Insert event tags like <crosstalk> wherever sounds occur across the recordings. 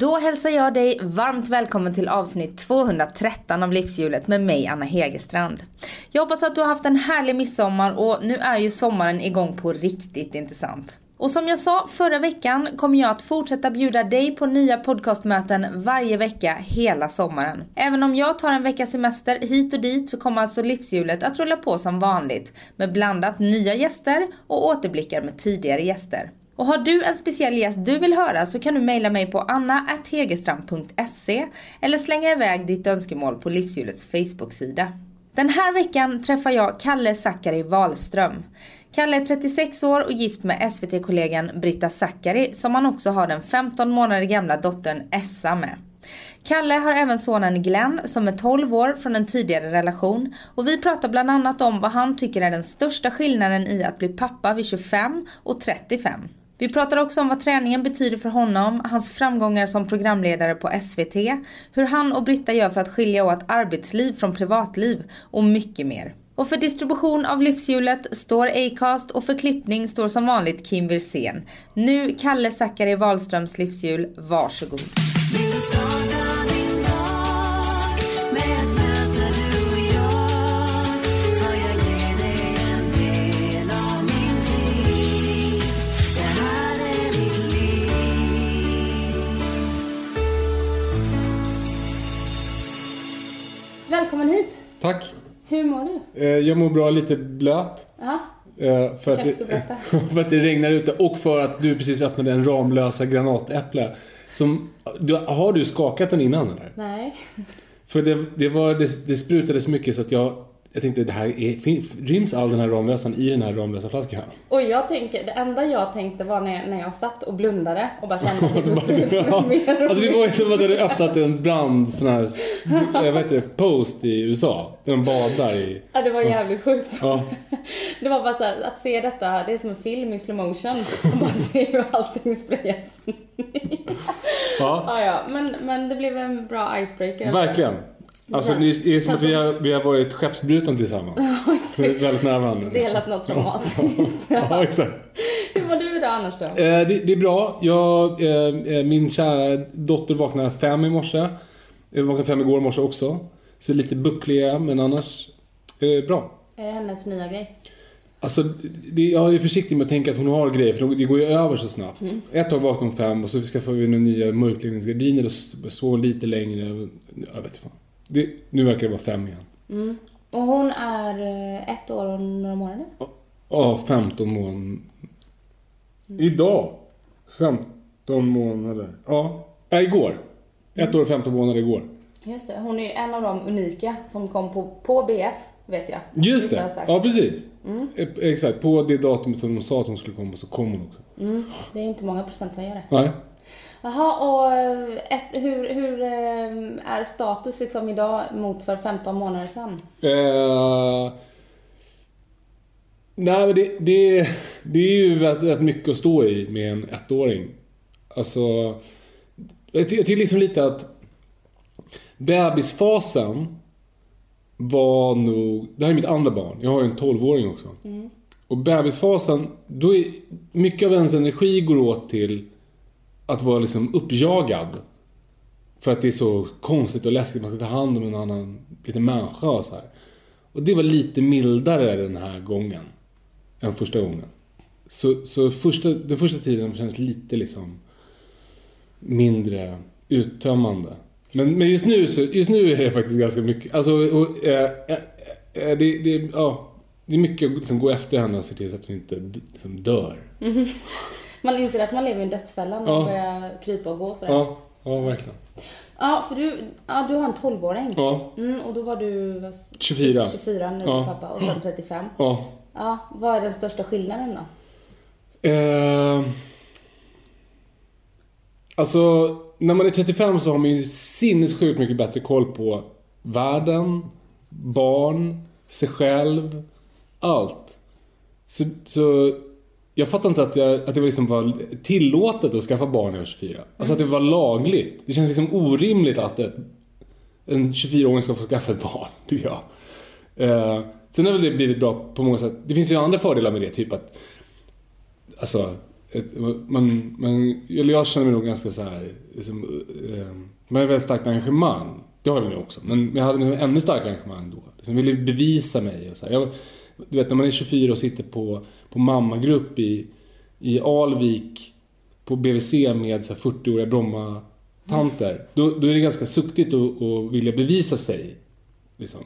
Då hälsar jag dig varmt välkommen till avsnitt 213 av Livshjulet med mig Anna Hegerstrand. Jag hoppas att du har haft en härlig midsommar och nu är ju sommaren igång på riktigt intressant. Och som jag sa förra veckan kommer jag att fortsätta bjuda dig på nya podcastmöten varje vecka hela sommaren. Även om jag tar en veckas semester hit och dit så kommer alltså livshjulet att rulla på som vanligt med blandat nya gäster och återblickar med tidigare gäster. Och har du en speciell gäst du vill höra så kan du mejla mig på anna.hegerstrand.se eller slänga iväg ditt önskemål på Livshjulets Facebook-sida. Den här veckan träffar jag Kalle Zackari Wahlström. Kalle är 36 år och gift med SVT-kollegan Britta Zackari som han också har den 15 månader gamla dottern Essa med. Kalle har även sonen Glenn som är 12 år från en tidigare relation och vi pratar bland annat om vad han tycker är den största skillnaden i att bli pappa vid 25 och 35. Vi pratar också om vad träningen betyder för honom, hans framgångar som programledare på SVT, hur han och Britta gör för att skilja åt arbetsliv från privatliv och mycket mer. Och för distribution av livshjulet står Acast och för klippning står som vanligt Kim Wirsén. Nu Kalle Zackari Wahlströms livshjul, varsågod. Välkommen Hur mår du? Eh, Jag mår bra, lite blöt. Ja, eh, För att, det, <laughs> för att det regnar ute och för att du precis öppnade en Ramlösa granatäpple. Som, du, har du skakat den innan eller? nej. För det, det, var, det, det sprutade så mycket så att jag, jag tänkte det här är, ryms all den här Ramlösan i den här Ramlösa flaskan? Och jag tänker, det enda jag tänkte var när jag, när jag satt och blundade och bara kände att det <laughs> Alltså det var ju som att du hade öppnat en brand sån här, jag vet inte, post i USA. Där de badar i... Ja, det var jävligt sjukt. Ja. <laughs> Det var bara så här, att se detta, det är som en film i slow motion. Och bara <laughs> se hur allting sprayas. ja. ja, ja, men, men det blev en bra icebreaker. Verkligen. Alltså det är som att vi har, vi har varit skeppsbruten tillsammans. <laughs> Ja, Vi är väldigt nära varandra. <laughs> Delat något traumatiskt. <laughs> Ja, exakt. Hur var du idag annars då? Eh, det, det är bra. Jag, eh, eh, min kära dotter vaknade fem i morse. Jag vaknade fem igår morse också. Så lite bucklig är jag, men annars är det bra. Är det hennes nya grej? Alltså, det, jag är försiktig med att tänka att hon har grejer, för det går ju över så snabbt. Ett tag vaknade hon fem och så skaffade vi några nya mörkläggningsgardiner och sov lite längre. Jag vet inte fan. Det, nu verkar det vara fem igen. Mm. Och hon är eh, ett år och några månader? Ja, 15 månader. Idag. 15 månader. Ja, äh, igår. Ett år och 15 månader igår. Just det, hon är ju en av de unika som kom på, på BF, vet jag. Just det. Ja, precis. Eh, Exakt. På det datumet som de sa att hon skulle komma så kom hon också. Mm, det är inte många procent som gör det. Nej. Jaha, och eh, ett, hur, hur eh, är status liksom idag mot för 15 månader sedan? Eh, nej, men det, det, det är ju rätt, rätt mycket att stå i med en ettåring. Alltså, jag, ty, jag tycker liksom lite att bebisfasen var nog... Det här är mitt andra barn. Jag har ju en 12-åring också. Och bebisfasen, då är mycket av ens energi går åt till att vara liksom uppjagad. För att det är så konstigt och läskigt. Man ska ta hand om en annan liten människa och så här. Och det var lite mildare den här gången. Än första gången. Så, så första, den första tiden känns lite liksom mindre uttömmande. Men, men just, nu så, just nu är det faktiskt ganska mycket. Alltså, och, äh, äh, det, det, ja, det är mycket att liksom gå efter henne och se till så att hon inte liksom dör. Mm-hmm. Man inser att man lever i en dödsfälla när man Ja. börjar krypa och gå sådär. Ja, ja verkligen. Ja, för du, ja, du har en 12-åring. Ja, Mm, och då var du vad, 24. 24 när du Ja. pappa och sen <clears throat> 35. ja. Ja, vad är den största skillnaden då? Eh, alltså, när man är 35 så har man ju sinnessjukt mycket bättre koll på världen, barn, sig själv, allt. Så, så jag fattar inte att, jag, att det var, liksom var tillåtet att skaffa barn över 24. Alltså att det var lagligt. Det känns liksom orimligt att ett, en 24-åring ska få skaffa ett barn, <laughs> tycker jag. Eh, sen har väl det blivit bra på många sätt. Det finns ju andra fördelar med det, typ att Alltså, ett, man, man, eller jag känner mig nog ganska så här, liksom, eh, man har väldigt starkt engagemang. Det har jag nu också. Men jag hade nog ännu starkare engagemang då. Liksom, jag ville bevisa mig. Och så här. Jag, du vet när man är 24 och sitter på, på mammagrupp i, i Alvik på BVC med 40-åriga Bromma-tanter. Då, då är det ganska suktigt att, att vilja bevisa sig. Liksom.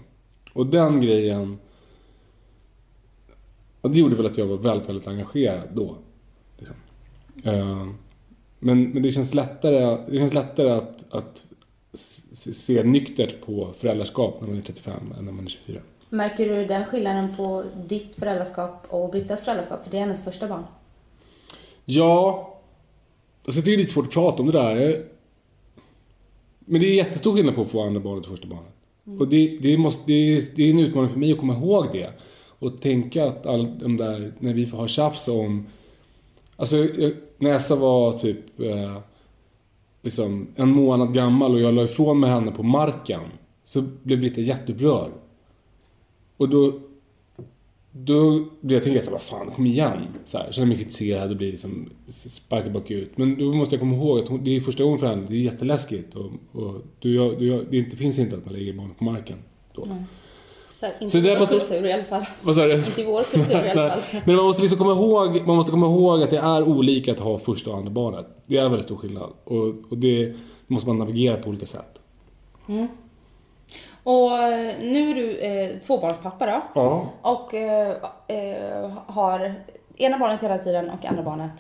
Och den grejen det gjorde väl att jag var väldigt, väldigt engagerad då. Liksom. Uh, men, men det känns lättare, det känns lättare att, att se nyktert på föräldraskap när man är 35 än när man är 24. Märker du den skillnaden på ditt föräldraskap och Brittas föräldraskap? För det är hennes första barn. Ja. Alltså jag det är lite svårt att prata om det där. Men det är jättestor skillnad på att få andra barnet och första barnet. Mm. Och det, det, måste, det, är, det är en utmaning för mig att komma ihåg det. Och tänka att all, de där, när vi får ha tjafs om... Alltså när Essa var typ eh, liksom en månad gammal och jag la ifrån mig henne på marken. Så blev Britta jätteupprörd. Och då, då blev jag tänka så vad fan, kom igen. Så här, känner mig kritiserad och blir liksom sparkad bakut. Men då måste jag komma ihåg att hon, det är första gången för henne, det är jätteläskigt. Och, och du, du, det inte, finns inte att man lägger barnet på marken då. Mm. Så här, inte i vår måste... kultur i alla fall. Vad sa du? Inte i vår kultur i alla <laughs> fall. Men man måste liksom komma ihåg, man måste komma ihåg att det är olika att ha första och andra barnet. Det är väldigt stor skillnad. Och, och det måste man navigera på olika sätt. Mm. Och eh, nu är du eh, tvåbarnspappa då. Ja. Och eh, eh, har ena barnet hela tiden och andra barnet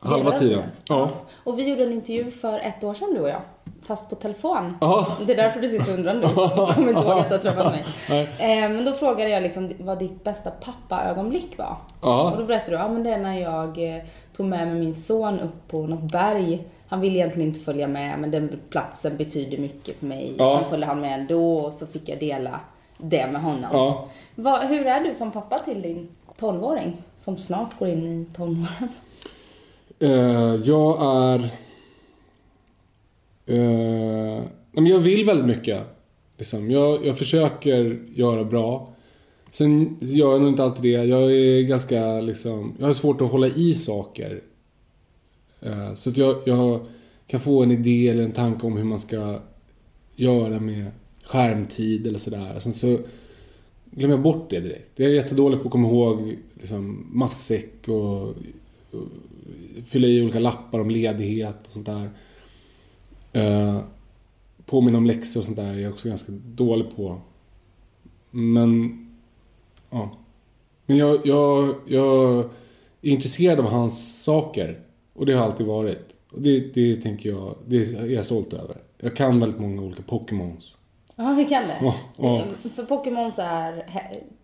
Halva tiden. Ja. Och vi gjorde en intervju för ett år sedan du och jag. Fast på telefon. Aha. Det är därför du ser så undrande ut. Du <laughs> kommer inte ihåg att du har träffat mig. Eh, men då frågade jag liksom vad ditt bästa pappaögonblick var. Ja. Och då berättade du, ja men det är när jag tog med mig min son upp på något berg. Han ville egentligen inte följa med men den platsen betyder mycket för mig. Ja. Sen följde han med ändå och så fick jag dela det med honom. Ja. Vad, hur är du som pappa till din 12-åring som snart går in i tonåren? Uh, jag är... Uh, jag vill väldigt mycket. Liksom. Jag, jag försöker göra bra. Sen gör jag nog inte alltid det. Jag är ganska liksom... Jag har svårt att hålla i saker. Eh, så att jag, jag kan få en idé eller en tanke om hur man ska göra med skärmtid eller sådär. Sen så glömmer jag bort det direkt. Jag är jättedålig på att komma ihåg liksom, matsäck och fylla i olika lappar om ledighet och sånt där. Eh, påminna om läxor och sånt där är jag också ganska dålig på. Men, ja. Men jag, jag, jag är intresserad av hans saker. Och det har alltid varit. Och det, det tänker jag, det är jag stolt över. Jag kan väldigt många olika Pokémons. Ja, det kan det. Ja, ja. För Pokémon så är...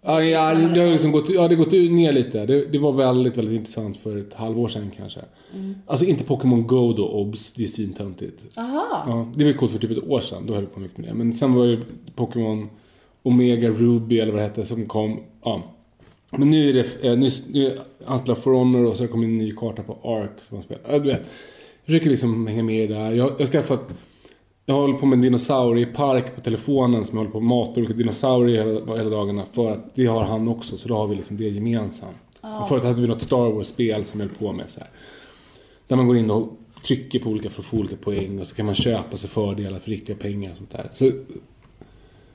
Ja, ja, det, har liksom gått, ja, det gått ner lite. Det, det, var väldigt, väldigt intressant för ett halvår sedan kanske. Mm. Alltså inte Pokémon Go då, obs. Det är svintöntigt. Aha. Ja, det var coolt för typ ett år sedan. Då höll jag på mycket med det. Men sen var det Pokémon Omega Ruby eller vad det hette som kom. Ja. Men nu är det, eh, nu, nu han spelar For Honor och så har det kommit en ny karta på Ark som han spelar. Du vet. Jag försöker liksom hänga med i det där. Jag, jag skaffat jag håller på med en dinosauriepark på telefonen som jag håller på att mata olika dinosaurier hela, hela dagarna. För att det har han också, så då har vi liksom det gemensamt. Oh. Förut hade vi något Star Wars-spel som jag höll på med så här. Där man går in och trycker på olika för att få olika poäng och så kan man köpa sig fördelar för riktiga pengar och sånt där. Så,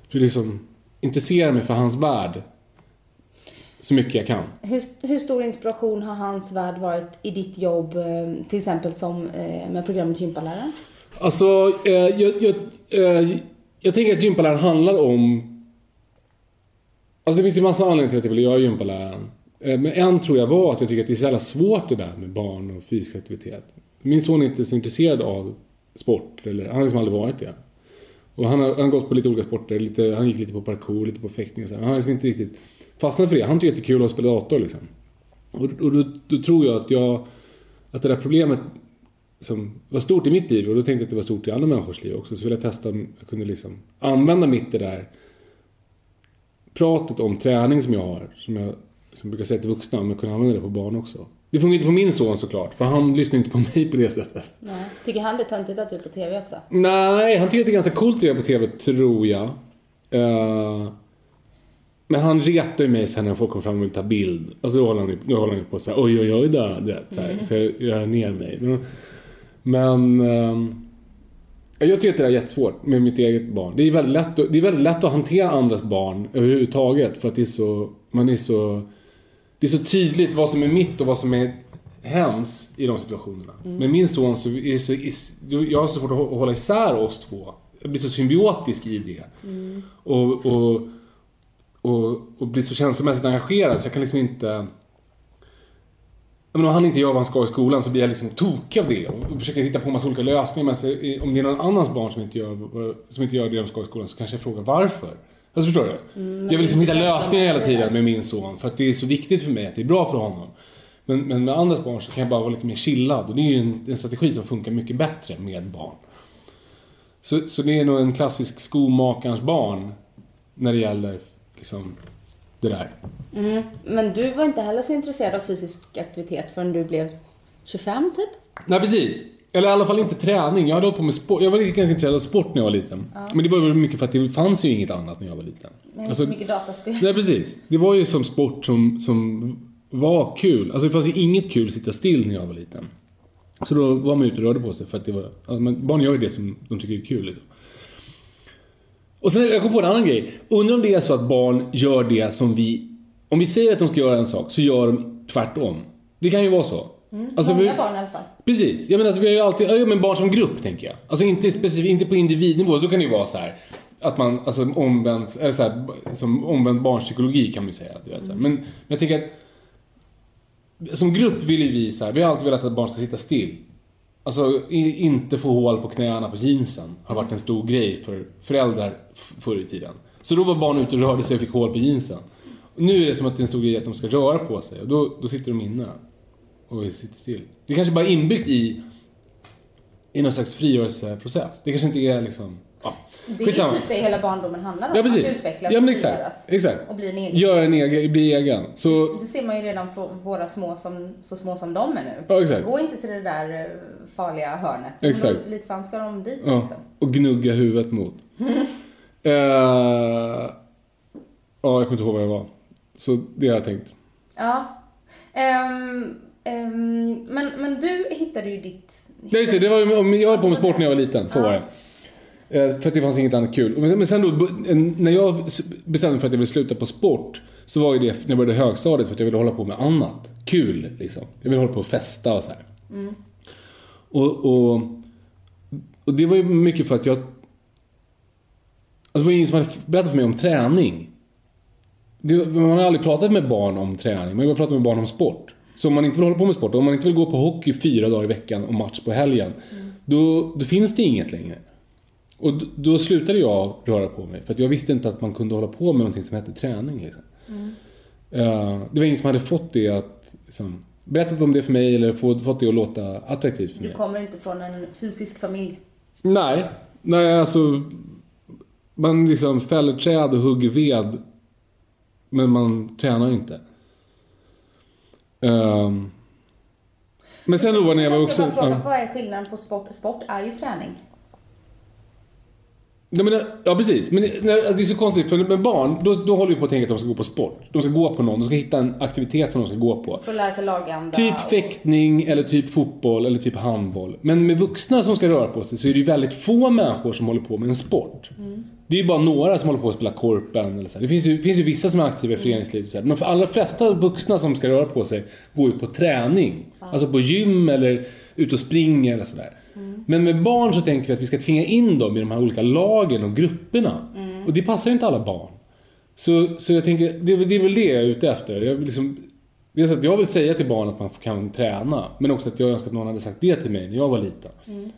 för liksom intressera mig för hans värld. Så mycket jag kan. Hur, hur, stor inspiration har hans värld varit i ditt jobb, eh, till exempel som eh, med programmet Gympaläraren? Alltså, eh, jag, jag, jag tänker att gympaläraren handlar om... Alltså det finns ju massa anledningar till att jag vill göra gympaläraren. Men en tror jag var att jag tycker att det är så jävla svårt det där med barn och fysisk aktivitet. Min son är inte så intresserad av sport, eller han har liksom aldrig varit det. Och han har, han har gått på lite olika sporter, lite, han gick lite på parkour, lite på fäktning och så. Han har liksom inte riktigt fastnat för det. Han tycker att det är kul att spela dator liksom. Och, och då, då tror jag att jag, att det där problemet som var stort i mitt liv och då tänkte jag att det var stort i andra människors liv också. Så ville jag testa om jag kunde liksom använda mitt det där pratet om träning som jag har. Som jag som brukar säga till vuxna, om jag kunde använda det på barn också. Det funkar inte på min son såklart, för han lyssnar inte på mig på det sättet. Nej. Tycker han det är töntigt att du är på TV också? Nej, han tycker att det är ganska coolt att jag är på TV, tror jag. Uh, Men han retar ju mig sen när folk kommer fram och vill ta bild. Alltså då håller han, då håller han på så här, oj oj oj där, du vet, så, här, så jag gör ner mig. Men, men ehm, jag tycker att det är jättesvårt med mitt eget barn. Det är, väldigt lätt, att- det är väldigt lätt att hantera andras barn överhuvudtaget. För att det är så, man är så, det är så tydligt vad som är mitt och vad som är hens i de situationerna. Med min son så är så, jag har så svårt att hå- hålla isär oss två. Jag blir så symbiotisk i det. Och, och, och, och blir så känslomässigt engagerad så jag kan liksom inte... Men om han inte gör vad han ska i skolan så blir jag liksom tokig av det och försöker hitta på massa olika lösningar. Men så, om det är någon annans barn som inte, gör, som inte gör det de ska i skolan så kanske jag frågar varför. Alltså förstår du? jag vill liksom hitta lösningar hela tiden med min son för att det är så viktigt för mig att det är bra för honom. Men, men med andras barn så kan jag bara vara lite mer chillad och det är ju en, en strategi som funkar mycket bättre med barn. Så, så det är nog en klassisk skomakarens barn när det gäller liksom det där. Mm. Men du var inte heller så intresserad av fysisk aktivitet förrän du blev 25 typ? Nej precis. Eller i alla fall inte träning. Jag hade hållit på med sport. Jag var ganska intresserad av sport när jag var liten. Men det var väl mycket för att det fanns ju inget annat när jag var liten. Med Alltså, mycket dataspel. nej precis. Det var ju som sport som, som var kul. Alltså det fanns ju inget kul att sitta still när jag var liten. Så då var man ute och rörde på sig för att det var... Alltså, men barn gör ju det som de tycker är kul liksom. Och sen jag kom på en annan grej. Undrar om det är så att barn gör det som vi... Om vi säger att de ska göra en sak så gör de tvärtom. Det kan ju vara så. Alltså, Många vi- barn i alla fall. Precis. Jag menar, alltså, vi har ju alltid, ja, men barn som grupp tänker jag. Alltså inte specifikt, inte på individnivå. Då kan det ju vara så här att man, alltså omvänd, eller så här, som omvänd barnpsykologi kan man ju säga. Du vet, så här. Men, men jag tänker att som grupp vill ju vi så här, vi har alltid velat att barn ska sitta still. Alltså inte få hål på knäna på jeansen har varit en stor grej för föräldrar förr i tiden. Så då var barn ute och rörde sig och fick hål på jeansen. Och nu är det som att det är en stor grej att de ska röra på sig och då, då sitter de inne och sitter still. Det kanske bara är inbyggt i, i någon slags frigörelseprocess. Det kanske inte är liksom... Ja, Det är skitsamma. typ det hela barndomen handlar om. Ja, precis. Att utvecklas ja, men och exakt, frigöras. exakt. Och bli en egen. Göra en egen, bli egen. Så, Det ser man ju redan från våra små som, så små som de är nu. Ja, exakt. Gå inte till det där eh, farliga hörnet. Exakt. Men Likt fan ska de dit ja, liksom. och gnugga huvudet mot. <laughs> Eh, ja, jag kommer inte ihåg vad jag var. Så det har jag tänkt. Ja. Ehm, ehm, men, men du hittade ju ditt... Nej, just det, det var, jag höll på med sport när jag var liten, så var det. Eh, För att det fanns inget annat kul. Men sen då, när jag bestämde mig för att jag ville sluta på sport. Så var ju det när jag började högstadiet för att jag ville hålla på med annat. Kul liksom. Jag ville hålla på och festa och så här. Och, och, och det var ju mycket för att jag... Alltså det var ju ingen som hade berättat för mig om träning. Det, man har aldrig pratat med barn om träning, man har bara pratat med barn om sport. Så om man inte vill hålla på med sport, om man inte vill gå på hockey fyra dagar i veckan och match på helgen. Då, då finns det inget längre. Och då, då slutade jag röra på mig. För jag visste inte att man kunde hålla på med någonting som hette träning. Liksom. Eh, det var ingen som hade fått det att liksom, berättat om det för mig eller få, fått det att låta attraktivt för Du mig. kommer inte från en fysisk familj. Nej, nej alltså man liksom fäller träd och hugger ved men man tränar inte. Ehm, men sen då när jag var vuxen. fråga, ja. vad är skillnaden på sport? Sport är ju träning. Nej, men, ja precis, men det, nej, det är så konstigt för med barn då, då håller vi på att tänka att de ska gå på sport. De ska gå på någon, de ska hitta en aktivitet som de ska gå på. För att lära sig laganda. Typ och- fäktning eller typ fotboll eller typ handboll. Men med vuxna som ska röra på sig så är det ju väldigt få människor som håller på med en sport. Det är ju bara några som håller på att spela korpen eller så. Det finns ju, finns ju vissa som är aktiva i föreningslivet. Så. Men för allra flesta vuxna som ska röra på sig går ju på träning. Alltså på gym eller ut och springer eller sådär. Men med barn så tänker vi att vi ska tvinga in dem i de här olika lagen och grupperna. Och det passar ju inte alla barn. Så, så jag tänker, det, är väl- det är väl det jag är ute efter. Jag vill liksom, så att jag vill säga till barn att man kan träna. Men också att jag önskar att någon hade sagt det till mig när jag var liten.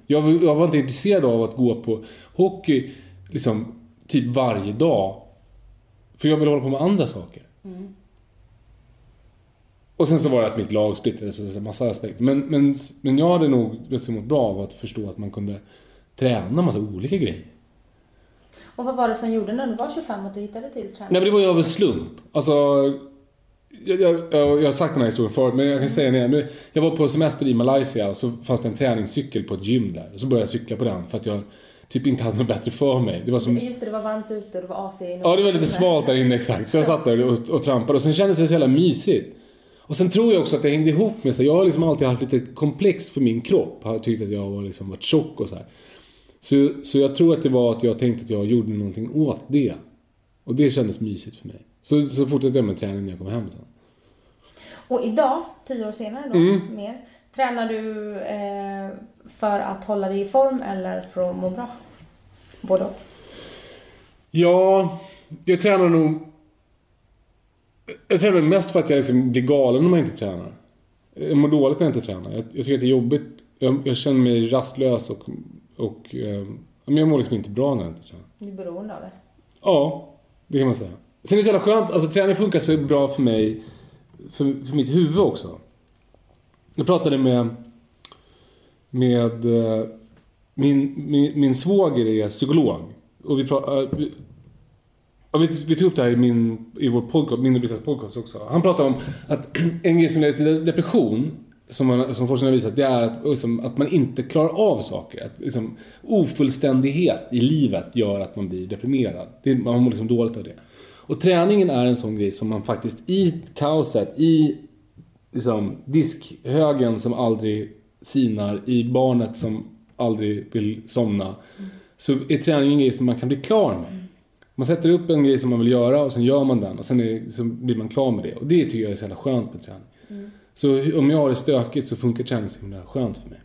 Jag, var- jag var inte intresserad av att gå på hockey liksom, typ varje dag. För jag vill hålla på med andra saker. Och sen så var det att mitt lag splittrades och så massa aspekter. Men, men, men jag hade nog liksom mått bra av att förstå att man kunde träna massa olika grejer. Och vad var det som gjorde när du var 25 att du hittade till träning? Nej men det var ju av en slump. Alltså, jag, jag, jag, har sagt den här historien förut men jag kan säga den igen. Jag var på semester i Malaysia och så fanns det en träningscykel på ett gym där. Och så började jag cykla på den för att jag typ inte hade något bättre för mig. Det var som... Just det, det var varmt ute och det var AC i Ja, det var lite svalt där inne exakt. Så jag satt där och, och trampade och sen kändes det så jävla mysigt. Och sen tror jag också att det hängde ihop med så jag har liksom alltid haft lite komplex för min kropp. Har tyckt att jag har liksom varit tjock och så här. Så, så jag tror att det var att jag tänkte att jag gjorde någonting åt det. Och det kändes mysigt för mig. Så, så fortsatte jag med träning när jag kom hem sen. Och idag, tio år senare då, Mm. mer, tränar du eh, för att hålla dig i form eller för att må bra? Både och. Ja, jag tränar nog... Jag tränar mest för att jag liksom blir galen om jag inte tränar. Jag mår dåligt när jag inte tränar. Jag, jag tycker att det är jobbigt. Jag, jag känner mig rastlös och... och eh, men jag mår liksom inte bra när jag inte tränar. Du är beroende av det. Ja, det kan man säga. Sen är det så jävla skönt. Alltså träning funkar så bra för mig. För, för mitt huvud också. Jag pratade med... Med... eh, Min, min, min svåger är psykolog. Och vi pratade... Ja, vi, vi tog upp det här i, min, i vår podcast, min och Britas podcast också. Han pratade om att <clears throat> en grej som leder till depression, som, man, som forskningen har visat, det är att, liksom, att man inte klarar av saker. Att, liksom, ofullständighet i livet gör att man blir deprimerad. Det, man mår liksom dåligt av det. Och träningen är en sån grej som man faktiskt i kaoset, i liksom, diskhögen som aldrig sinar, i barnet som aldrig vill somna. Så är träningen en grej som man kan bli klar med. Man sätter upp en grej som man vill göra och sen gör man den och sen är, så blir man klar med det. Och det tycker jag är så jävla skönt med träning. Så om jag har det stökigt så funkar träning så himla skönt för mig.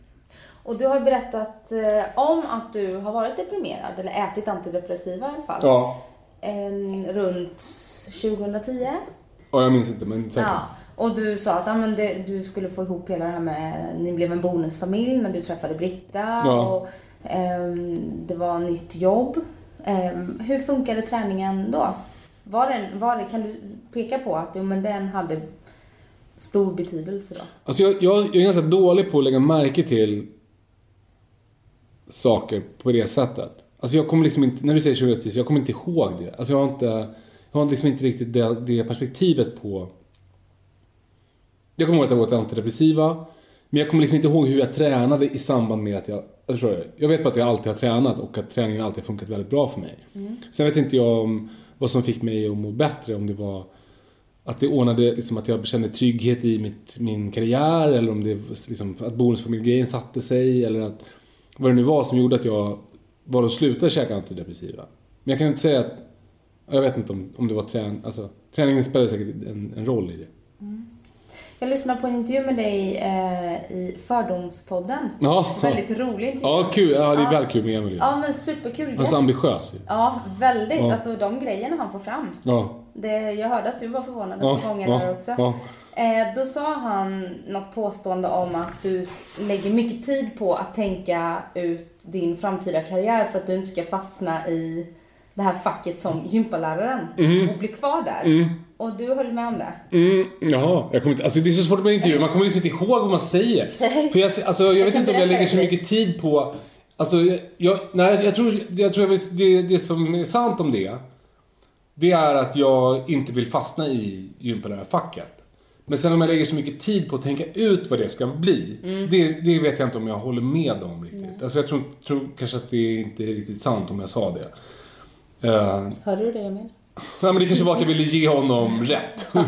Och du har berättat eh, om att du har varit deprimerad, eller ätit antidepressiva i alla fall. Ja. En, runt 2010. Ja, jag minns inte men säkert. Ja. Och du sa att ja, men det, du skulle få ihop hela det här med, ni blev en bonusfamilj när du träffade Britta. Ja. Och, ehm, det var nytt jobb. Ehm, hur funkade träningen då? Var den, var det, kan du peka på att jo, men den hade stor betydelse då? Alltså jag, jag, jag är ganska dålig på att lägga märke till saker på det sättet. Alltså jag kommer liksom inte, när du säger 2010, så jag kommer inte ihåg det. Alltså jag har inte, jag har liksom inte riktigt det, det perspektivet på... Jag kommer ihåg att jag åt antidepressiva. Men jag kommer liksom inte ihåg hur jag tränade i samband med att jag... Jag, förstår du? jag vet bara att jag alltid har tränat och att träningen alltid har funkat väldigt bra för mig. Sen vet inte jag om vad som fick mig att må bättre. Om det var att det ordnade, liksom, att jag kände trygghet i mitt, min karriär eller om det liksom, att bonusfamiljgrejen satte sig eller att vad det nu var som gjorde att jag var och slutade käka antidepressiva. Men jag kan inte säga att, jag vet inte om, om det var träning, alltså träningen spelade säkert en, en roll i det. Jag lyssnade på en intervju med dig eh, i Fördomspodden. Ja, Väldigt rolig intervju. ja kul, ja det är Ja. väldigt kul med Emily. Ja men superkul Han är så grej. ambitiös. Ja, väldigt. Ja. Alltså de grejerna han får fram. Ja, Det, jag hörde att du var förvånad ja, ett par gånger där ja, också. ja. Eh, då sa han något påstående om att du lägger mycket tid på att tänka ut din framtida karriär för att du inte ska fastna i det här facket som gympaläraren och bli kvar där. Mm. Och du höll med om det? Mm, jaha, jag kommer inte, alltså det är så svårt med intervjuer, man kommer liksom inte ihåg vad man säger. <laughs> För jag, alltså, jag, vet kan inte om jag lägger så mycket tid på, alltså jag, jag, nej, jag tror, jag tror att det, det som är sant om det, det är att jag inte vill fastna i gympalärarfacket. Men sen om jag lägger så mycket tid på att tänka ut vad det ska bli, det, det vet jag inte om jag håller med om riktigt. Alltså jag tror, tror kanske att det inte är riktigt sant om jag sa det. Uh, Hörde du det Emil? Nej men det kanske var att jag ville ge honom rätt. Eh,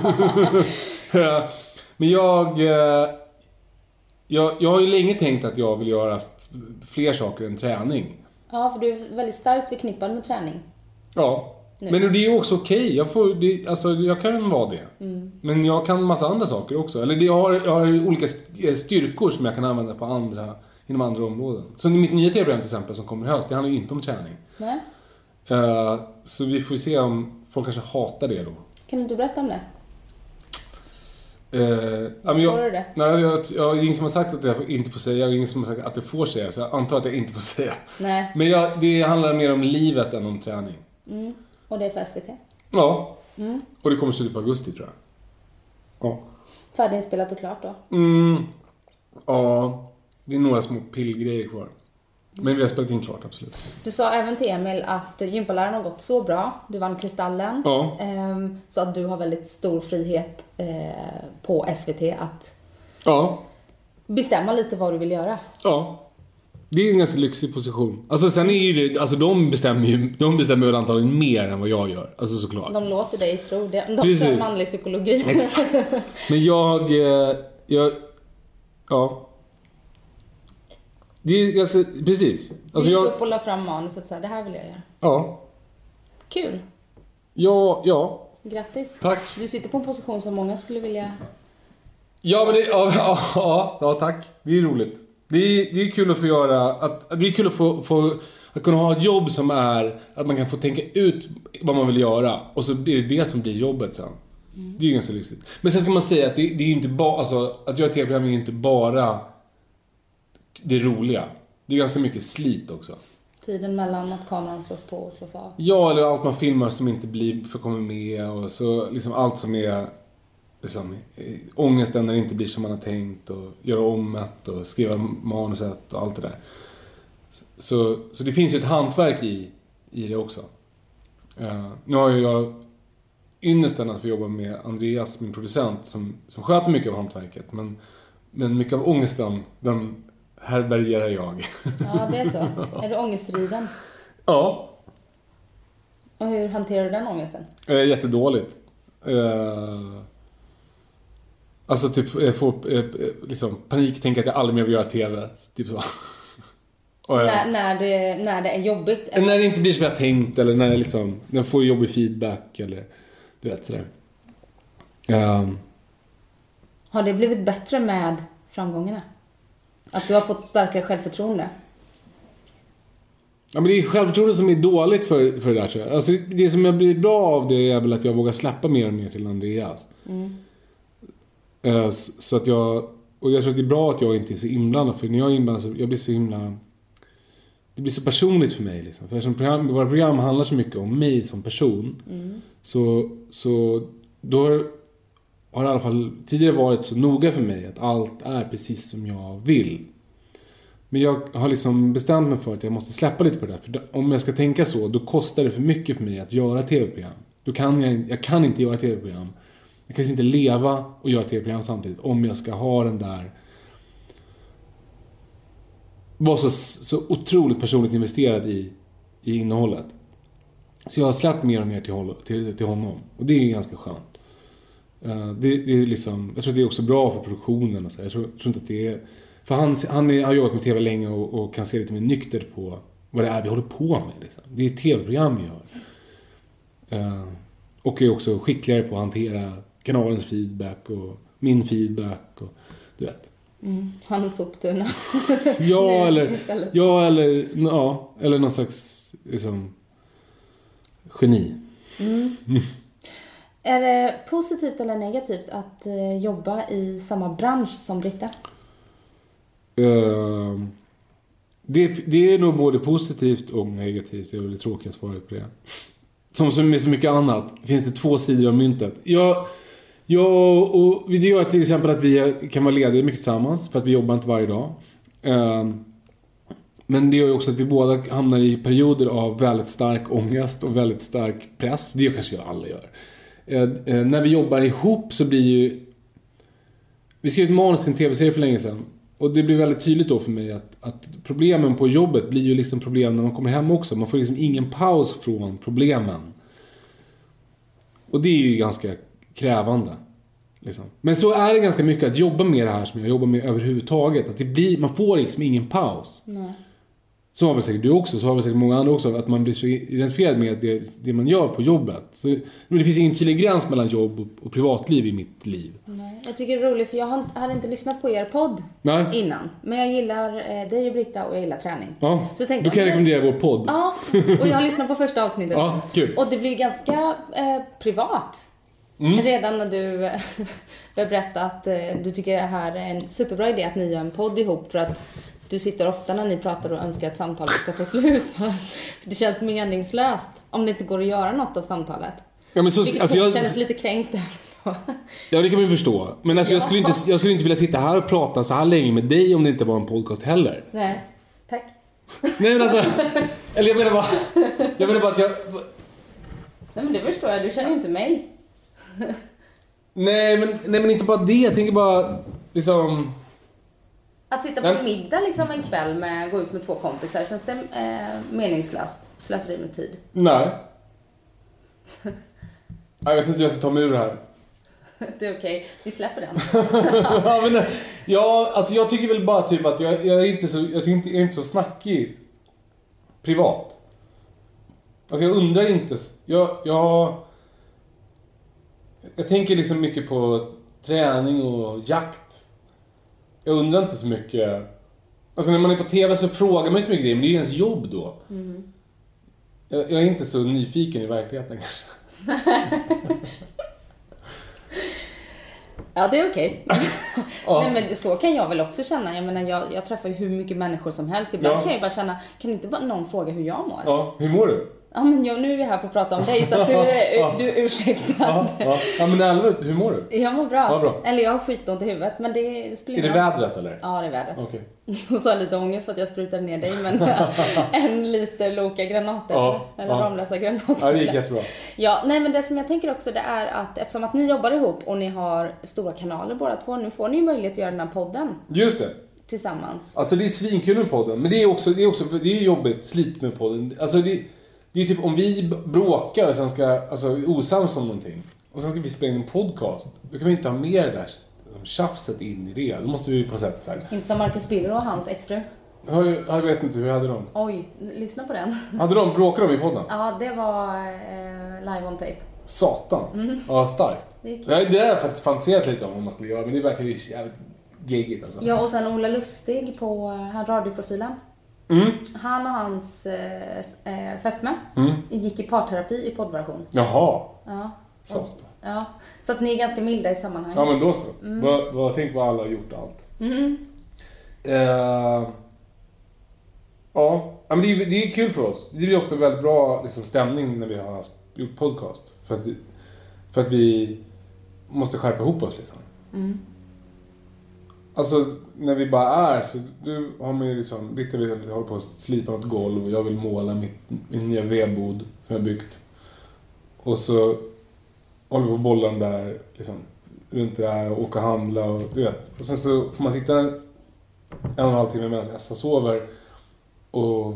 <laughs> men jag, eh, jag... Jag har ju länge tänkt att jag vill göra fler saker än träning. Ja, för du är väldigt starkt förknippad med träning. Ja. Nu. Men det är också okej. Jag, får, det, alltså, jag kan vara det. Men jag kan massa andra saker också. Eller jag, har, jag har olika st- styrkor som jag kan använda på andra, inom andra områden. Så mitt nya tv-program till exempel som kommer i höst, det handlar ju inte om träning. Nej? Eh, så vi får se om folk kanske hatar det då. Kan du inte berätta om det? Uh, men jag, du det? Nej, jag, jag, det är ingen som har sagt att jag inte får säga, och ingen som har sagt att jag får säga, så jag antar att jag inte får säga. Nej. Men jag, det handlar mer om livet än om träning. Mm. Och det är för SVT? Ja. Mm. Och det kommer slutet på augusti tror jag. Ja. Färdiginspelat och klart då? Mm. Ja. Det är några små pillgrejer kvar. Men vi har spelat in klart, absolut. Du sa även till Emil att gympaläraren har gått så bra. Du vann Kristallen. Ja. Ehm, så att du har väldigt stor frihet eh, på SVT att Ja. bestämma lite vad du vill göra. Ja. Det är en ganska lyxig position. Alltså sen är det, alltså de bestämmer ju, de bestämmer väl antagligen mer än vad jag gör. Alltså såklart. De låter dig tro det. De Precis. kör manlig psykologi. Exakt. Men jag, eh, jag, ja. Det är ganska, precis. Du Alltså gick jag, upp och la fram manuset så här, det här vill jag göra. ja. Kul. Ja, ja. Grattis. Tack. Du sitter på en position som många skulle vilja... Ja, men det, ja, ja, ja, tack. Det är roligt. Det är, det är kul att få göra, att, det är kul att få, få, att kunna ha ett jobb som är, att man kan få tänka ut vad man vill göra och så blir det det som blir jobbet sen. Det är ju ganska lyxigt. Men sen ska man säga att det, det är inte bara, alltså att göra tv-program är inte bara det roliga. Det är ganska mycket slit också. Tiden mellan att kameran slås på och slås av. Ja, eller allt man filmar som inte blir, får komma med och så liksom allt som är liksom, eh, ångesten när det inte blir som man har tänkt och göra om det och skriva manuset och allt det där. Så, så det finns ju ett hantverk i, i det också. Eh, nu har ju jag ynnesten att få jobba med Andreas, min producent, som, som sköter mycket av hantverket. Men, men mycket av ångesten, den härbärgerar jag. Ja, det är så. <laughs> är du ångestriden? ja, Och hur hanterar du den ångesten? Eh, jättedåligt. Eh, alltså typ, jag får eh, eh, liksom panik, tänker att jag aldrig mer vill göra TV. Typ så. <laughs> Och, eh, När, när, det, när det är jobbigt? när det inte blir som jag tänkt eller när det liksom, jag får jobbig feedback eller du vet sådär. Eh, Har det blivit bättre med framgångarna? Att du har fått starkare självförtroende? ja men det är självförtroende som är dåligt för, för det där tror jag. Alltså det som jag blir bra av det är väl att jag vågar släppa mer och mer till Andreas. Eh, s- Så att jag, och jag tror att det är bra att jag inte är så inblandad för när jag är inblandad så jag blir så himla Det blir så personligt för mig liksom. För eftersom program, våra program handlar så mycket om mig som person så, så då har, i alla fall tidigare varit så noga för mig att allt är precis som jag vill. Men jag har liksom bestämt mig för att jag måste släppa lite på det där. För om jag ska tänka så, då kostar det för mycket för mig att göra tv-program. Då kan jag, jag kan inte göra tv-program. Jag kan liksom inte leva och göra tv-program samtidigt om jag ska ha den där... Vara så, så otroligt personligt investerad i, i innehållet. Så jag har släppt mer och mer till, till, till honom. Och det är ju ganska skönt. Eh, det, det är liksom, jag tror att det är också bra för produktionen. Och så. Jag, tror, tror inte att det är... För han, han är, har jobbat med TV länge och, och kan se lite mer nyktert på vad det är vi håller på med. Liksom. Det är ett TV-program vi gör. Eh, och är också skickligare på att hantera kanalens feedback och min feedback. Och, du vet. Mm. Han är soptunna. <laughs> Ja, eller, istället. ja, eller, ja, eller någon slags liksom, geni. Är det positivt eller negativt att eh, jobba i samma bransch som Britta? Uh, det, det är nog både positivt och negativt. Det är väl det tråkiga svaret på det. Som, som med så mycket annat finns det två sidor av myntet. Jag, jag och det gör till exempel att vi kan vara lediga mycket tillsammans för att vi jobbar inte varje dag. Ehm, men det gör ju också att vi båda hamnar i perioder av väldigt stark ångest och väldigt stark press. Det kanske jag alla gör. Eh, eh, när vi jobbar ihop så blir ju... Vi skrev ett manus till en tv-serie för länge sedan. Och det blir väldigt tydligt då för mig att, att problemen på jobbet blir ju liksom problem när man kommer hem också. Man får liksom ingen paus från problemen. Och det är ju ganska krävande. Liksom. Men så är det ganska mycket att jobba med det här som jag jobbar med överhuvudtaget. Att det blir, man får liksom ingen paus. Nej. Så har väl säkert du också, så har väl säkert många andra också. Att man blir så identifierad med det, det man gör på jobbet. Så, det finns ingen tydlig gräns mellan jobb och, och privatliv i mitt liv. Nej. Jag tycker det är roligt för jag har hade inte lyssnat på er podd Nej. innan. Men jag gillar eh, dig och Britta och jag gillar träning. Ja, Så jag tänkte, då kan jag men- rekommendera vår podd. Ja, och jag har lyssnat på första avsnittet. Ja, kul. Och det blir ganska eh, privat. Mm. Redan när du eh, <laughs> började berätta att eh, du tycker det här är en superbra idé att ni gör en podd ihop för att du sitter ofta när ni pratar och önskar att samtalet ska ta slut. <laughs> För det känns meningslöst om det inte går att göra något av samtalet. Ja, men så, Vilket alltså, jag, kändes lite kränkt där. ja, det kan man ju förstå. Men alltså, jag, Ja. skulle inte, jag skulle inte vilja sitta här och prata så här länge med dig om det inte var en podcast heller. Nej, tack. Nej men alltså, eller jag menar bara, jag menar bara att jag, Nej men det förstår jag, du känner ju inte mig. nej men, nej men inte bara det, jag tänker bara liksom, Att sitta på en middag liksom en kväll med, gå ut med två kompisar, känns det eh, meningslöst? Slöseri med tid? Nej. Jag vet inte hur jag ska ta mig ur det här. <laughs> Det är okej, vi släpper den. <laughs> ja, men, ja, alltså jag tycker väl bara typ att jag, jag är inte så, jag tycker inte, jag är inte så snackig privat. Alltså jag undrar inte, jag, jag, jag tänker liksom mycket på träning och jakt. Jag undrar inte så mycket. Alltså när man är på TV så frågar man ju så mycket grejer, men det är ju ens jobb då. Jag, jag är inte så nyfiken i verkligheten kanske. <laughs> Ja, det är okej. <laughs> Ja. Nej men så kan jag väl också känna. Jag menar jag, jag träffar ju hur mycket människor som helst. Ibland Ja. kan jag ju bara känna, kan inte bara någon fråga hur jag mår? Ja, hur mår du? Men jag, nu är vi här för att prata om dig så att du är, <laughs> Ja. du är ursäktad. Ja, ja. ja men allvarligt, hur mår du? Jag mår bra. Ja, bra. Eller jag har skitont i huvudet men det, det spelar Är det ingen vädret eller? Ja, det är vädret. Okej. <laughs> Och så har jag lite ångest för att jag sprutade ner dig men <laughs> en liter Loka-granater. Ja, eller ja. Ramlösa-granater. Ja, det gick jättebra. Ja, nej men det som jag tänker också det är att eftersom att ni jobbar ihop och ni har stora kanaler båda två, nu får ni ju möjlighet att göra den här podden Just det. tillsammans. Alltså det är svinkul med podden, men det är också, det är också det är jobbigt, slit med podden. Alltså det, det är typ om vi bråkar och sen ska, alltså osams om någonting. Och sen ska vi spela in en podcast. Då kan vi inte ha med det där liksom, tjafset in i det. Då måste vi på något sätt så här. Inte som Marcus Birro och hans exfru. Jag, jag vet inte, hur hade de? Oj, lyssna på den. <laughs> Hade de, bråkade de i podden? Ja, det var eh, live on tape. Satan. Ja, starkt. Det kul. Ja, det har jag faktiskt fantiserat lite om vad man skulle göra, men det verkar ju jävligt geggigt alltså. Ja, och sen Ola Lustig på eh, han radioprofilen. Mm. Han och hans eh, eh, fästmö Mm. gick i parterapi i poddversion. Jaha. Ja. Satan. ja. Så att ni är ganska milda i sammanhanget. Ja men då så. Vad, vad, tänk vad alla har gjort allt. Mm. Eh, ja, Ja, men det är, det är kul för oss. Det blir ofta väldigt bra liksom, stämning när vi har haft, gjort podcast. För att, för att vi måste skärpa ihop oss liksom. Mm. Alltså när vi bara är så, du har man ju liksom, Britta vill hålla på att slipa något golv och jag vill måla mitt, min nya vedbod som jag byggt. Och så håller vi på den där liksom, runt det där och åka och handla och du vet. Och sen så får man sitta en och en halv timme medan Essa sover och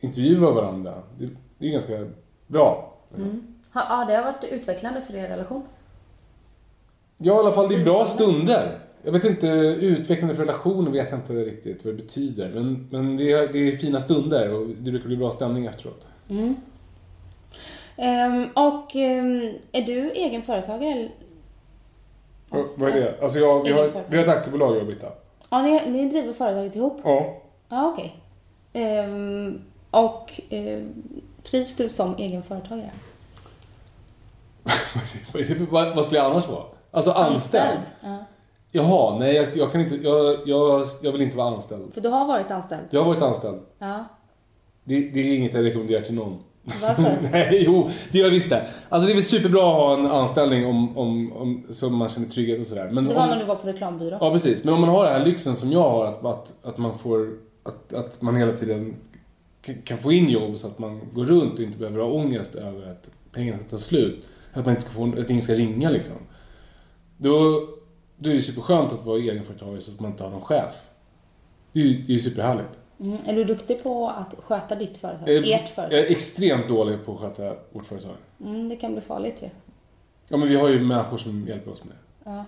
intervjua varandra. Det, det är ganska bra. Mm. Ha- Ja, det har varit utvecklande för er relation. Ja, i alla fall det är bra stunder. Jag vet inte, utvecklande för relationer vet jag inte riktigt vad det betyder. Men, men det, är, det är fina stunder och det brukar bli bra stämning efteråt. Mm. Ehm, och ehm, är du egen företagare? Och, vad är det? Alltså jag, vi, har, vi har ett aktiebolag jag och Britta. Ja, ni, ni driver företaget ihop? Ja. Ja, okej. Ehm, och ehm, trivs du som egen företagare? <laughs> vad, vad, vad skulle jag annars vara? Alltså anställd? Ja. Jaha, nej jag, jag kan inte, jag, jag, jag vill inte vara anställd. För du har varit anställd? Jag har varit anställd. Ja. Det, det är inget jag rekommenderar till någon. Varför? <laughs> Nej, jo, det gör jag visst det. Alltså det är väl superbra att ha en anställning om, om, om, så man känner trygghet och sådär. Men Det var om, när du var på reklambyrå? Ja, precis. Men om man har den här lyxen som jag har, att, att, att man får, att, att man hela tiden kan få in jobb så att man går runt och inte behöver ha ångest över att pengarna ska ta slut. Att man inte ska få, att ingen ska ringa liksom. Då, då är det superskönt att vara egenföretagare så att man inte har någon chef. Det är ju, det är ju superhärligt. Mm. Är du duktig på att sköta ditt företag? Eh, Ert företag? Jag är extremt dålig på att sköta vårt företag. Mm, det kan bli farligt ju. Ja, men vi har ju människor som hjälper oss med det. Ja.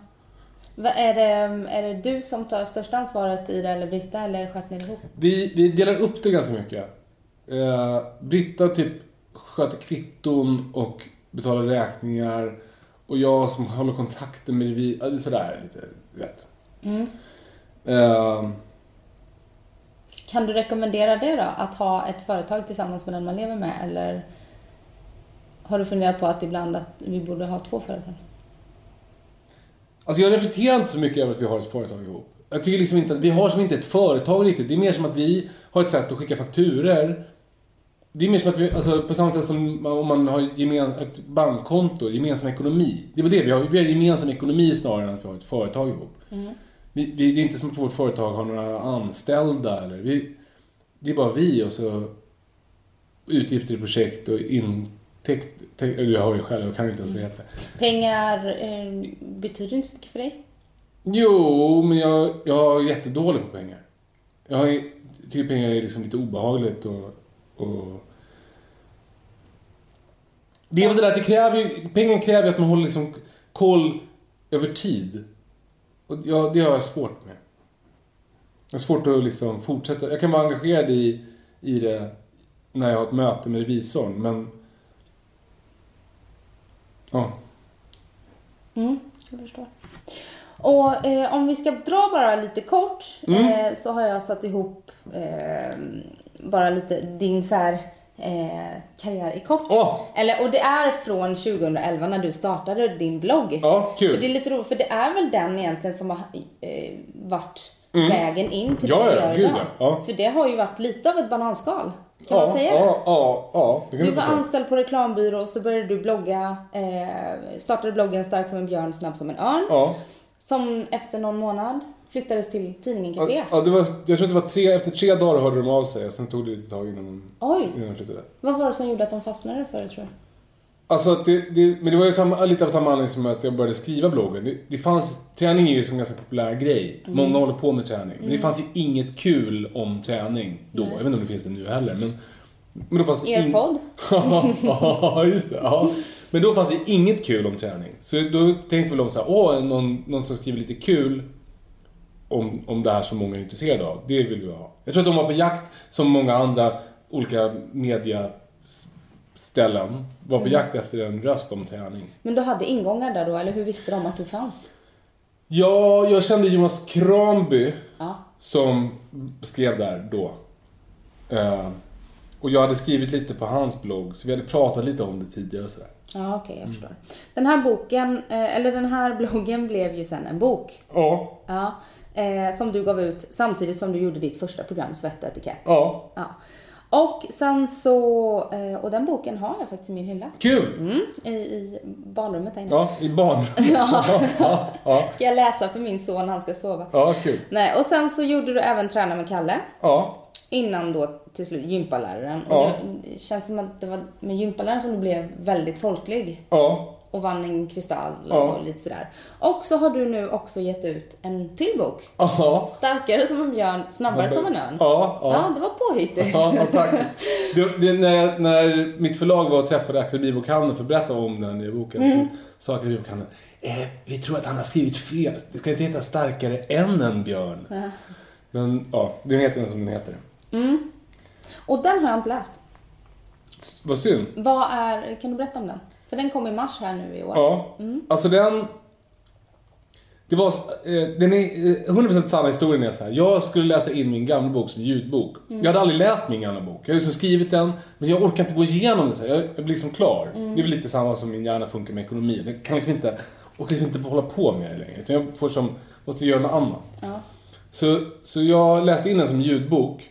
Är det, är det du som tar största ansvaret i det eller Britta eller sköter ni det ihop? Vi, vi delar upp det ganska mycket. Eh, Britta typ sköter kvitton och betalar räkningar. Och jag som håller kontakten med vi, ja, det är sådär lite, vet. Mm. Eh, Kan du rekommendera det då? Att ha ett företag tillsammans med den man lever med eller har du funderat på att ibland att vi borde ha två företag? alltså jag reflekterar inte så mycket över att vi har ett företag ihop. Jag tycker liksom inte att vi har som inte ett företag riktigt. Det är mer som att vi har ett sätt att skicka fakturer. Det är mer som att vi, alltså på samma sätt som om man har gemen, ett bankkonto, gemensam ekonomi. Det är väl det, vi har, vi har gemensam ekonomi snarare än att vi har ett företag ihop. Mm. Vi, vi, det är inte som att vårt företag har några anställda eller vi, Det är bara vi och så utgifter i projekt och intäkt. Jag har ju själv, jag kan inte ens vad det heter. Pengar eh, betyder inte så mycket för dig? Jo, men jag, jag är jättedålig på pengar. Jag tycker pengar är liksom lite obehagligt och... och... Det är väl det där att det kräver ju, pengar kräver att man håller liksom koll över tid. Och ja, det har jag svårt med. Jag har svårt att liksom fortsätta. Jag kan vara engagerad i, i det när jag har ett möte med revisorn, men... Ja. Mm, jag förstår. Och eh, om vi ska dra bara lite kort Mm. eh, så har jag satt ihop eh, bara lite din så här eh, karriär i kort. Åh! Eller, och det är från 2011 när du startade din blogg. Ja, kul. För det är lite roligt, för det är väl den egentligen som har eh, varit vägen in till Mm. Ja, det du ja, gör gud, idag. ja. Ja. Så det har ju varit lite av ett bananskal. Kan Ja, man säga det? ja, ja, ja, det kan Du var säga. anställd på reklambyrå och så började du blogga, eh, startade bloggen Stark som en björn, snabb som en örn. Ja. Som efter någon månad flyttades till tidningen Café. Ja, det var, jag tror att det var tre, efter tre dagar hörde de av sig och sen tog det lite tag innan de, Oj, innan de flyttade. vad var det som gjorde att de fastnade för det tror du? Alltså att det, det, men det var ju samma, lite av samma anledning som att jag började skriva bloggen. Det, det fanns, träning är ju som en ganska populär grej. Mm. Många håller på med träning. Men det fanns ju inget kul om träning då. Jag vet inte om det finns det nu heller. Men, men då fanns det Er podd? <laughs> Ja, just det. Ja. Men då fanns det inget kul om träning. Så då tänkte väl de så här, åh, någon, någon som skriver lite kul om, om det här som många är intresserade av. Det vill vi ha. Jag tror att de var på jakt, som många andra olika mediaställen, var på jakt efter en röst om träning. Men du hade ingångar där då, eller hur visste de att du fanns? Ja, jag kände Jonas Kranby Ja. som skrev där då. Eh, och jag hade skrivit lite på hans blogg, så vi hade pratat lite om det tidigare och sådär. Ja, okej, jag förstår. Den här boken, eh, eller den här bloggen blev ju sen en bok. Ja. Ja. Eh, som du gav ut samtidigt som du gjorde ditt första program, Svett och etikett. Ja. Ja. Och sen så, eh, och den boken har jag faktiskt i min hylla. Kul! Mm, i, I barnrummet där inne. Ja, i barn. <laughs> ja, ja, ja, Ska jag läsa för min son, han ska sova. ja, kul. Nej, och sen så gjorde du även Träna med Kalle. Ja, Innan då till slut gympaläraren. Och Ja. det, det känns som att det var med gympaläraren som du blev väldigt folklig. ja, Och vann en kristall Ja. och lite sådär. Och så har du nu också gett ut en till bok. ja. Starkare som en björn, snabbare som en örn. Ja, Ja, ja. det var påhittigt. Ja, tack. Det, det, när, när mitt förlag var och träffade Akademibokhandeln för att berätta om den nya boken Mm. så sa Akademibokhandeln eh, vi tror att han har skrivit fel. Det ska inte heta starkare än en björn. Men ja, den heter den som den heter. Mm. Och den har jag inte läst. S- Vad synd. Vad är, kan du berätta om den? För den kom i mars här nu i år. Ja, alltså den... Det var, eh, den är eh, 100% sanna historien är så här. Jag skulle läsa in min gamla bok som ljudbok. Jag hade aldrig läst min gamla bok. Jag har liksom skrivit den, men jag orkar inte gå igenom den så här. Jag, jag blir liksom klar. Det är väl lite samma som min hjärna funkar med ekonomi. Jag kan liksom inte, orkar liksom inte hålla på med det längre. Utan jag får som, måste göra något annat. Ja. Så, så jag läste in den som ljudbok.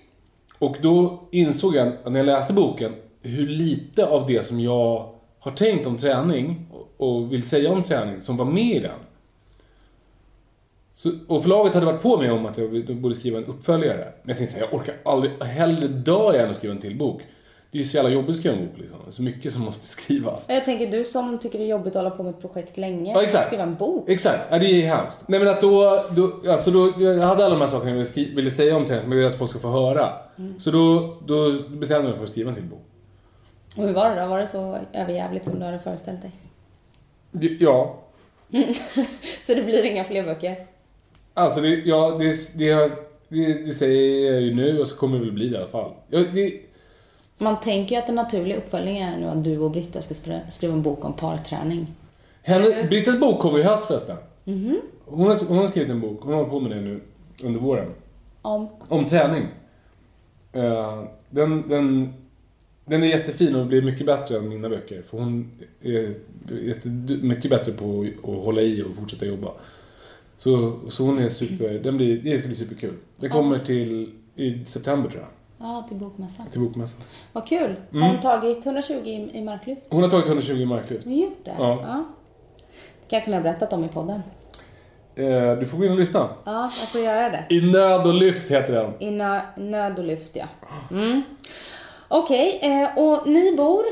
Och då insåg jag när jag läste boken hur lite av det som jag har tänkt om träning och, vill säga om träning som var med i den. Så, och förlaget hade varit på mig om att jag borde skriva en uppföljare. Men jag tänkte så här, jag orkar aldrig, hellre dör jag än att skriva en till bok. Det är ju så jävla jobbigt att skriva en bok liksom. Så mycket som måste <laughs> skrivas. Jag tänker du som tycker det är jobbigt att hålla på med ett projekt länge. Ja, exakt. Skriva en bok. Exakt, ja, det är hemskt. Nej men att då, då, alltså då, jag hade alla de här sakerna jag ville, skri- ville säga om träning som jag ville att folk ska få höra. Så då, då bestämde jag mig för att skriva en till bok. Och hur var det då? Var det så överjävligt som du hade föreställt dig? Ja, <laughs> Så det blir inga fler böcker? alltså det, ja, det, det, det, det säger jag ju nu och så kommer det väl bli det i alla fall. Ja, det, Man tänker ju att en naturlig uppföljning är nu att du och Britta ska skriva en bok om parträning. henne, Brittas bok kommer i höst förresten. Hon, har, hon har skrivit en bok, hon håller på med det nu under våren. Om? Om träning. Eh, den, den, den är jättefin och blir mycket bättre än mina böcker. För hon är jätte, mycket bättre på att hålla i och fortsätta jobba. Så, så hon är super, den blir, det ska bli superkul. Det kommer till i september tror jag, Ja, till bokmässan. till bokmässan. Vad kul. Har hon tagit 120 i, i marklyft? Hon har tagit 120 marklyft. Du har gjort det? Ja. Det kanske ni har berättat om i podden. Eh, du får gå in och lyssna. Ja, jag får göra det. I nöd och lyft heter den. I nö, nöd och lyft, ja. Mm. Okej, eh, och ni bor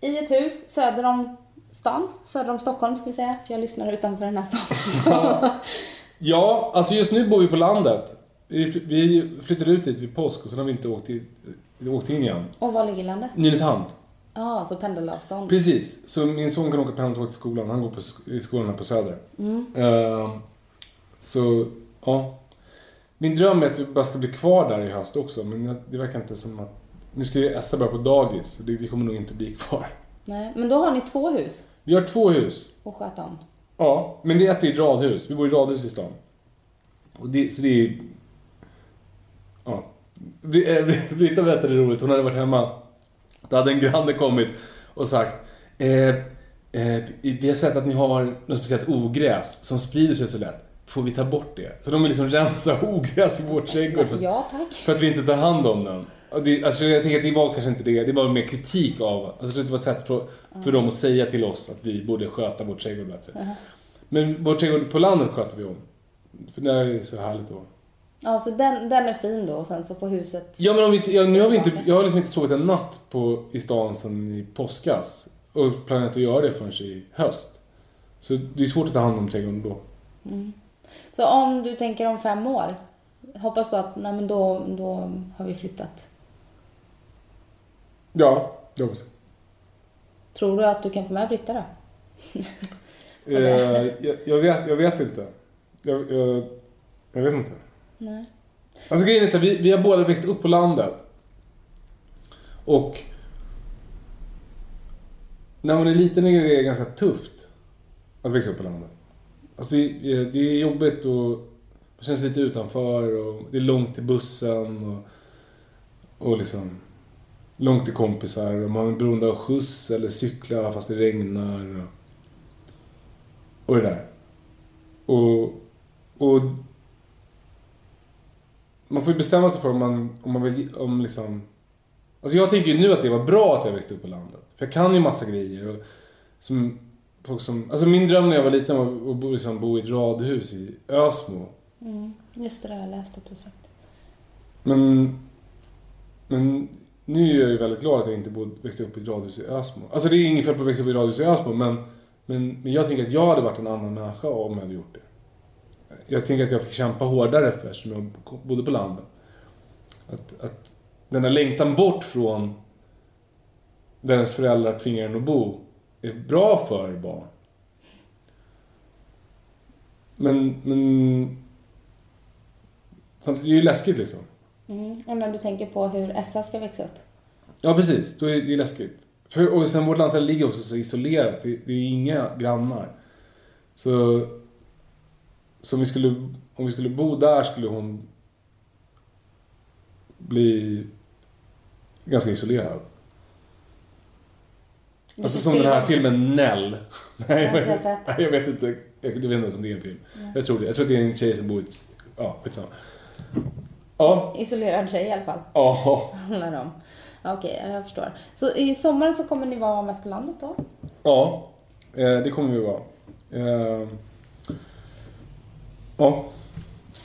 i ett hus söder om stan, söder om Stockholm ska vi säga, för jag lyssnar utanför den här stan. <laughs> Ja, alltså just nu bor vi på landet. Vi, flyttade ut dit vid påsk och sen har vi inte åkt, i, åkt in igen. Och var ligger landet? Nynäshamn. Ja, ah, så pendelavstånd. Precis. Så min son kan åka pendel till skolan. Han går på, i skolan här på Söder. Mm. Uh, så, ja. Min dröm är att vi bara ska bli kvar där i höst också. Men det verkar inte som att... Nu ska ju Essa börja på dagis. Så vi kommer nog inte bli kvar. Nej, men då har ni två hus? Vi har två hus. Och sköta om? Ja, men det är ett i radhus. Vi bor i radhus i stan. Och det, så det är... Ja. Britta berättade roligt. Hon hade varit hemma. Då hade en granne kommit och sagt eh, eh, Vi har sett att ni har något speciellt ogräs som sprider sig så lätt. Får vi ta bort det? Så de vill liksom rensa <laughs> ogräs i vår trädgård. För, ja, tack. För att vi inte tar hand om den. Det, alltså jag tänker att det var kanske inte det. Det var mer kritik av... Alltså det var ett sätt för, för dem att säga till oss att vi borde sköta vår trädgård bättre. Uh -huh. Men vår trädgård på landet sköter vi om. För där är det så härligt då. Ja, så den, den är fin då och sen så får huset... Ja, men om vi inte, ja, nu har vi inte, jag har liksom inte sovit en natt på, i stan sen i påskas. Och planerat att göra det förrän i höst. Så det är svårt att ta hand om trädgården då. Mm. Så om du tänker om fem år, hoppas du att nej, men då, då har vi flyttat? Ja, det hoppas jag. Tror du att du kan få med Britta då? <laughs> eh, jag, jag, vet, jag vet inte. Jag, jag, jag vet inte. Nej. Alltså grejen är så här, vi, vi har båda växt upp på landet. Och när man är liten är det ganska tufft att växa upp på landet. Alltså det, eh, det är jobbigt och man känns lite utanför och det är långt till bussen och, och liksom långt till kompisar och man är beroende av skjuts eller cykla fast det regnar. Och, och det där. Och, och man får ju bestämma sig för om man, om man vill, om liksom... Alltså jag tänker ju nu att det var bra att jag växte upp på landet. För jag kan ju massa grejer. Och, som, folk som, alltså min dröm när jag var liten var att bo, liksom, bo i ett radhus i Ösmo. Mm, just det, det har jag läst att du sagt. Men, men nu är jag ju väldigt glad att jag inte bod, växte upp i ett radhus i Ösmo. Alltså det är inget fel på att växa upp i ett radhus i Ösmo men, men, men jag tänker att jag hade varit en annan människa om jag hade gjort det jag tänker att jag fick kämpa hårdare för eftersom jag bodde på landet. Att, att den där längtan bort från där ens föräldrar tvingar en att bo är bra för barn. Men, men samtidigt är det ju läskigt liksom. Mm. Och när du tänker på hur Essa ska växa upp? Ja, precis. Då är det läskigt. För, och sen vårt landställe ligger också så isolerat. Det, det är inga grannar. Så så om vi skulle, om vi skulle bo där skulle hon bli ganska isolerad. Alltså som den här filmen Nell. <laughs> Nej, jag, vet, nej, jag vet inte. Jag vet inte om det är en film. Ja. Jag tror det. Jag tror att det är en tjej som bor i ett... Ja, skitsamma. Ja. Isolerad tjej i alla fall. Ja. Handlar om. Okej, okay, jag förstår. Så i sommar så kommer ni vara mest på landet då? Ja, eh, det kommer vi vara. Eh, Ja.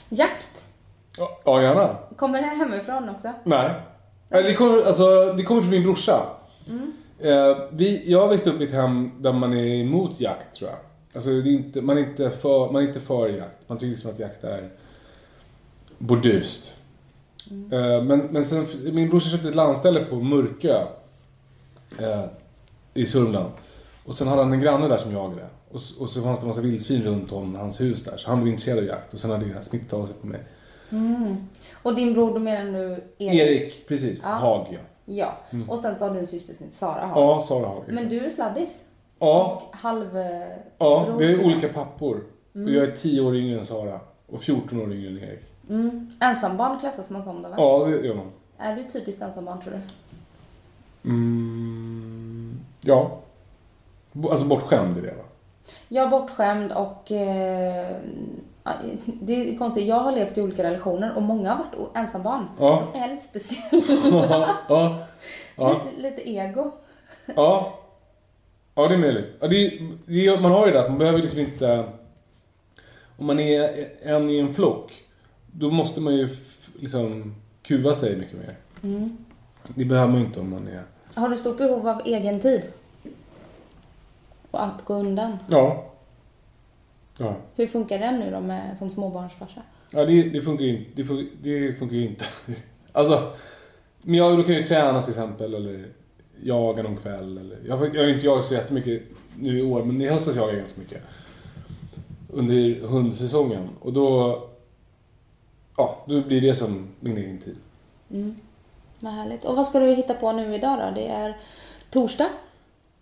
Jakt? Ja, ja gärna. Kommer det hemifrån också? Nej. Det kommer, alltså, det kommer från min brorsa. Mm. Eh, vi, jag har växt upp i ett hem där man är emot jakt tror jag. Alltså är inte, man, är inte för, man är inte för jakt. Man tycker liksom att jakt är bordust. Mm. Eh, men, men sen, min brorsa köpte ett landställe på Mörkö. Eh, I Sörmland. Och sen hade han en granne där som jagade. Och, och så fanns det en massa vildsvin runt om hans hus där. Så han blev intresserad av jakt och sen hade det smittat av sig på mig. Mm. Och din bror, då menar du Erik? Erik, precis. Ja. Haag, ja. Ja, mm. och sen så har du en syster som heter Sara Haag. Ja, Sara Haag. Men du är sladdis? Ja. Och halv... Ja, vi har olika pappor. Mm. Och jag är 10 år yngre än Sara. Och 14 år yngre än Erik. Mm. Ensambarn klassas man som då va? Ja, det gör man. Är du typiskt ensambarn tror du? Mm, ja. Alltså bortskämd i det va? Är bortskämd och eh, det är konstigt, jag har levt i olika relationer och många har varit ensambarn. Ja. De är lite speciella. ja. Ja. Lite, ego. Ja. Ja, det är möjligt. Ja, det, det, man har ju det att man behöver liksom inte... Om man är en i en flock, då måste man ju liksom kuva sig mycket mer. Mm. Det behöver man ju inte om man är... Har du stort behov av egen tid? Och att gå undan? Ja. Ja. Hur funkar den nu då med, som småbarnsfarsa? Ja, det, det funkar ju. Det funkar, det funkar inte. <laughs> Alltså, men jag, då kan jag ju träna till exempel eller jaga någon kväll. Eller, jag, jag har inte jagat så jättemycket nu i år, men i höstas jagade jag ganska mycket. Under hundsäsongen. Och då, ja, då blir det som min egen tid. Mm. Vad härligt. Och vad ska du hitta på nu idag då? Det är torsdag.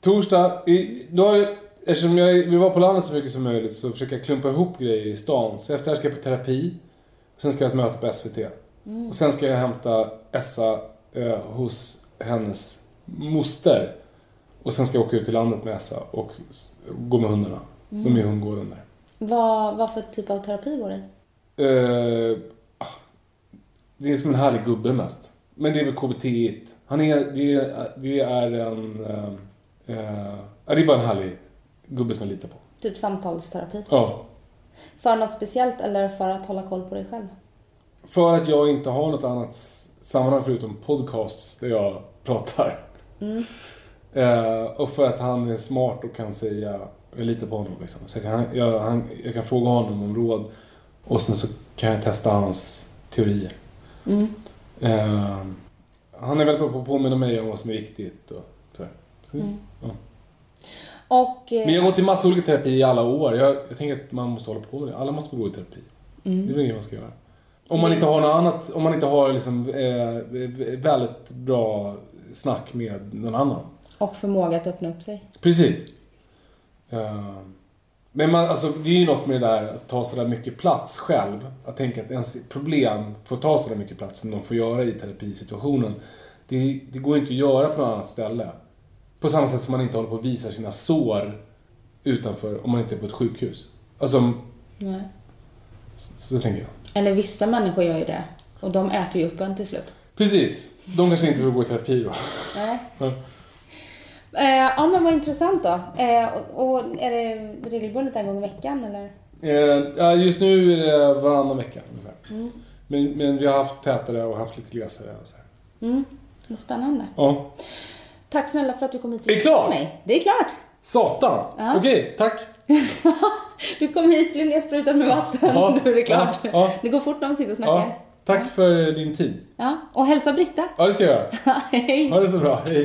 Torsdag, i, då har jag, eftersom jag vill vara på landet så mycket som möjligt så försöker jag klumpa ihop grejer i stan. Så efter det här ska jag på terapi. Sen ska jag ha ett möte på SVT. Och sen ska jag hämta Essa eh, hos hennes moster. Och sen ska jag åka ut till landet med Essa och gå med hundarna. De är i hundgården där. Vad, vad för typ av terapi går det i? Ah, det är som en härlig gubbe mest. Men det är väl KBT. -igt. Han är, det är, det är en... Eh, ja, det är bara en härlig gubbe som jag litar på. Typ samtalsterapi? Ja. För något speciellt eller för att hålla koll på dig själv? För att jag inte har något annat sammanhang förutom podcasts där jag pratar. Mm. Eh, och för att han är smart och kan säga, jag litar på honom liksom. Så jag kan, jag, han, jag kan fråga honom om råd. Och sen så kan jag testa hans teorier. Mm. Eh, han är väldigt bra på att påminna mig om vad som är viktigt. Och så. Så, Mm. Och... eh, Men jag har gått i massa olika terapi i alla år. Jag, jag tänker att man måste hålla på med det. Alla måste gå i terapi. Mm. Det är väl det man ska göra. Om man inte har något annat, om man inte har liksom eh, väldigt bra snack med någon annan. Och förmåga att öppna upp sig. Precis. Eh, men man, alltså, det är ju något med det där att ta sådär mycket plats själv. Att tänka att ens problem får ta sådär mycket plats som de får göra i terapisituationen. Det, det går inte att göra på något annat ställe. På samma sätt som man inte håller på att visa sina sår utanför om man inte är på ett sjukhus. Alltså, Nej. så, så tänker jag. Eller vissa människor gör ju det. Och de äter ju upp en till slut. Precis. De kanske inte vill gå i terapi då. Nej. Ja. Eh, ja men vad intressant då. Eh, och, och är det regelbundet en gång i veckan eller? Eh, just nu är det varannan vecka ungefär. Mm. Men, men vi har haft tätare och haft lite glesare. Och så här. Mm. Vad spännande. Ja. Tack snälla för att du kom hit och med mig. Det är klart. Satan! Ja. Okej, tack. <laughs> Du kom hit, blev nedsprutad med vatten. Ja, nu är det klart. ja, ja. Det går fort när man sitter och snackar. Tack för din tid. Ja. Och hälsa Britta. Ja, det ska jag göra. <laughs> Hej. Ha det så bra. Hej.